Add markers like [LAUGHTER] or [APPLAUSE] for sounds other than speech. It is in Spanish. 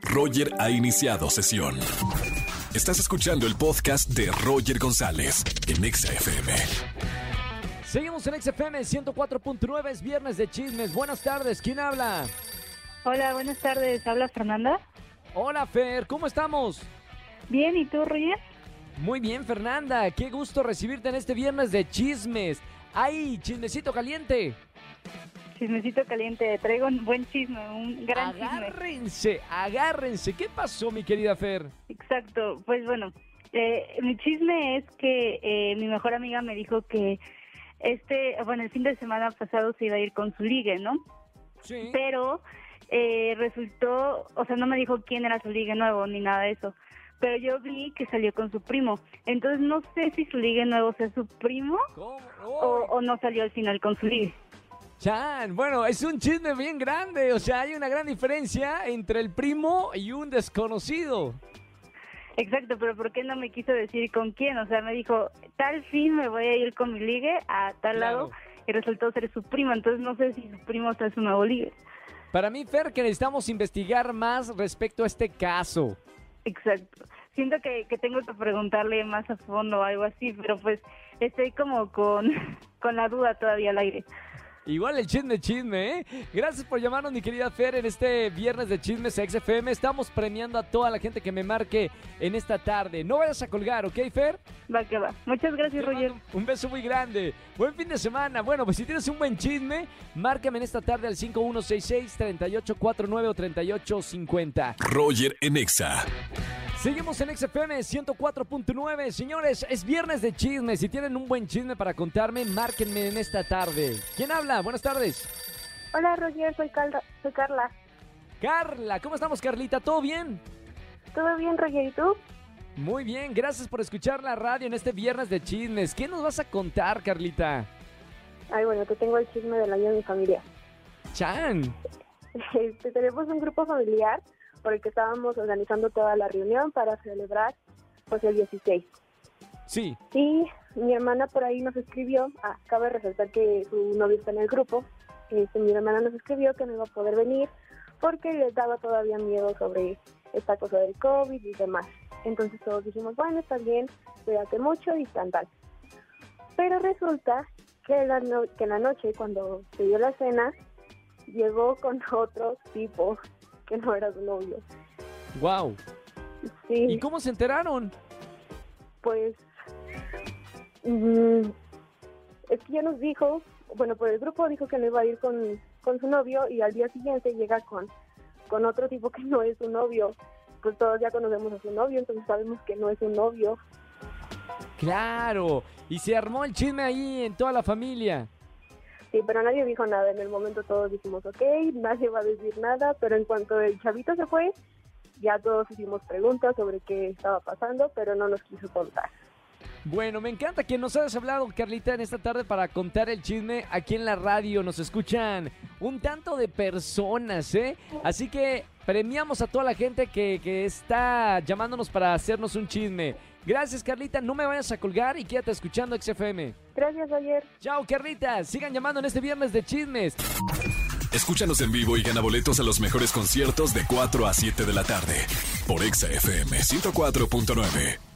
Roger ha iniciado sesión. Estás escuchando el podcast de Roger González en Exa FM. Seguimos en XFM 104.9, es viernes de chismes. Buenas tardes, ¿quién habla? Hola, buenas tardes. ¿Habla Fernanda? Hola Fer, ¿cómo estamos? Bien, ¿y tú, Roger? Muy bien, Fernanda, qué gusto recibirte en este viernes de chismes. ¡Ay, chismecito caliente! Chismecito caliente, traigo un buen chisme, un gran chisme. Agárrense, agárrense. ¿Qué pasó, mi querida Fer? Exacto, pues bueno, eh, mi chisme es que eh, mi mejor amiga me dijo que este, bueno, el fin de semana pasado se iba a ir con su ligue, ¿no? Sí. Pero eh, resultó, o sea, no me dijo quién era su ligue nuevo ni nada de eso. Pero yo vi que salió con su primo. Entonces no sé si su ligue nuevo sea su primo o no salió al final con su ligue. Chan, bueno, es un chisme bien grande. O sea, hay una gran diferencia entre el primo y un desconocido. Exacto, pero ¿por qué no me quiso decir con quién? O sea, me dijo, tal fin me voy a ir con mi ligue a tal Claro. lado y resultó ser su primo. Entonces no sé si su primo está en su nuevo ligue. Para mí, Fer, que necesitamos investigar más respecto a este caso. Exacto. Siento que, que tengo que preguntarle más a fondo o algo así, pero pues estoy como con, [LAUGHS] con la duda todavía al aire. Igual el chisme chisme, ¿eh? Gracias por llamarnos, mi querida Fer, en este viernes de chismes XFM. Estamos premiando a toda la gente que me marque en esta tarde. No vayas a colgar, ¿ok, Fer? Va que va. Muchas gracias, Roger. Un beso muy grande. Buen fin de semana. Bueno, pues si tienes un buen chisme, márcame en esta tarde al 5166-3849 o 3850. Roger en Exa. Seguimos en XFM 104.9. Señores, es viernes de chismes. Si tienen un buen chisme para contarme, márquenme en esta tarde. ¿Quién habla? Buenas tardes. Hola, Roger. Soy, soy Carla. Carla, ¿cómo estamos, Carlita? ¿Todo bien? ¿Todo bien, Roger? ¿Y tú? Muy bien, gracias por escuchar la radio en este viernes de chismes. ¿Qué nos vas a contar, Carlita? Ay, bueno, te tengo el chisme del año de mi familia. Chan. [LAUGHS] Este, tenemos un grupo familiar por el que estábamos organizando toda la reunión para celebrar pues el 16. Sí, Y mi hermana por ahí nos escribió, ah, cabe resaltar que su novio está en el grupo, este, mi hermana nos escribió que no iba a poder venir porque les daba todavía miedo sobre esta cosa del COVID y demás. Entonces todos dijimos, bueno, está bien, cuídate mucho y tan tal. Pero resulta que la, no- que en la noche, cuando se dio la cena, llegó con [LAUGHS] otro tipo [LAUGHS] que no era su novio. wow. Sí. ¿Y cómo se enteraron? pues mm, es que ya nos dijo, bueno, por el grupo dijo que no iba a ir con, con su novio y al día siguiente llega con, con otro tipo que no es su novio. Pues todos ya conocemos a su novio, entonces sabemos que no es su novio. Claro. Y se armó el chisme ahí en toda la familia. Sí, pero nadie dijo nada. En el momento todos dijimos, ok, nadie va a decir nada, pero en cuanto el chavito se fue, ya todos hicimos preguntas sobre qué estaba pasando, pero no nos quiso contar. Bueno, me encanta que nos hayas hablado, Carlita, en esta tarde para contar el chisme aquí en la radio. Nos escuchan un tanto de personas, ¿eh? Así que premiamos a toda la gente que, que está llamándonos para hacernos un chisme. Gracias, Carlita. No me vayas a colgar y quédate escuchando XFM. Gracias, ayer. Chao, Carlita. Sigan llamando en este viernes de chismes. Escúchanos en vivo y gana boletos a los mejores conciertos de 4 a 7 de la tarde por Exa FM 104.9.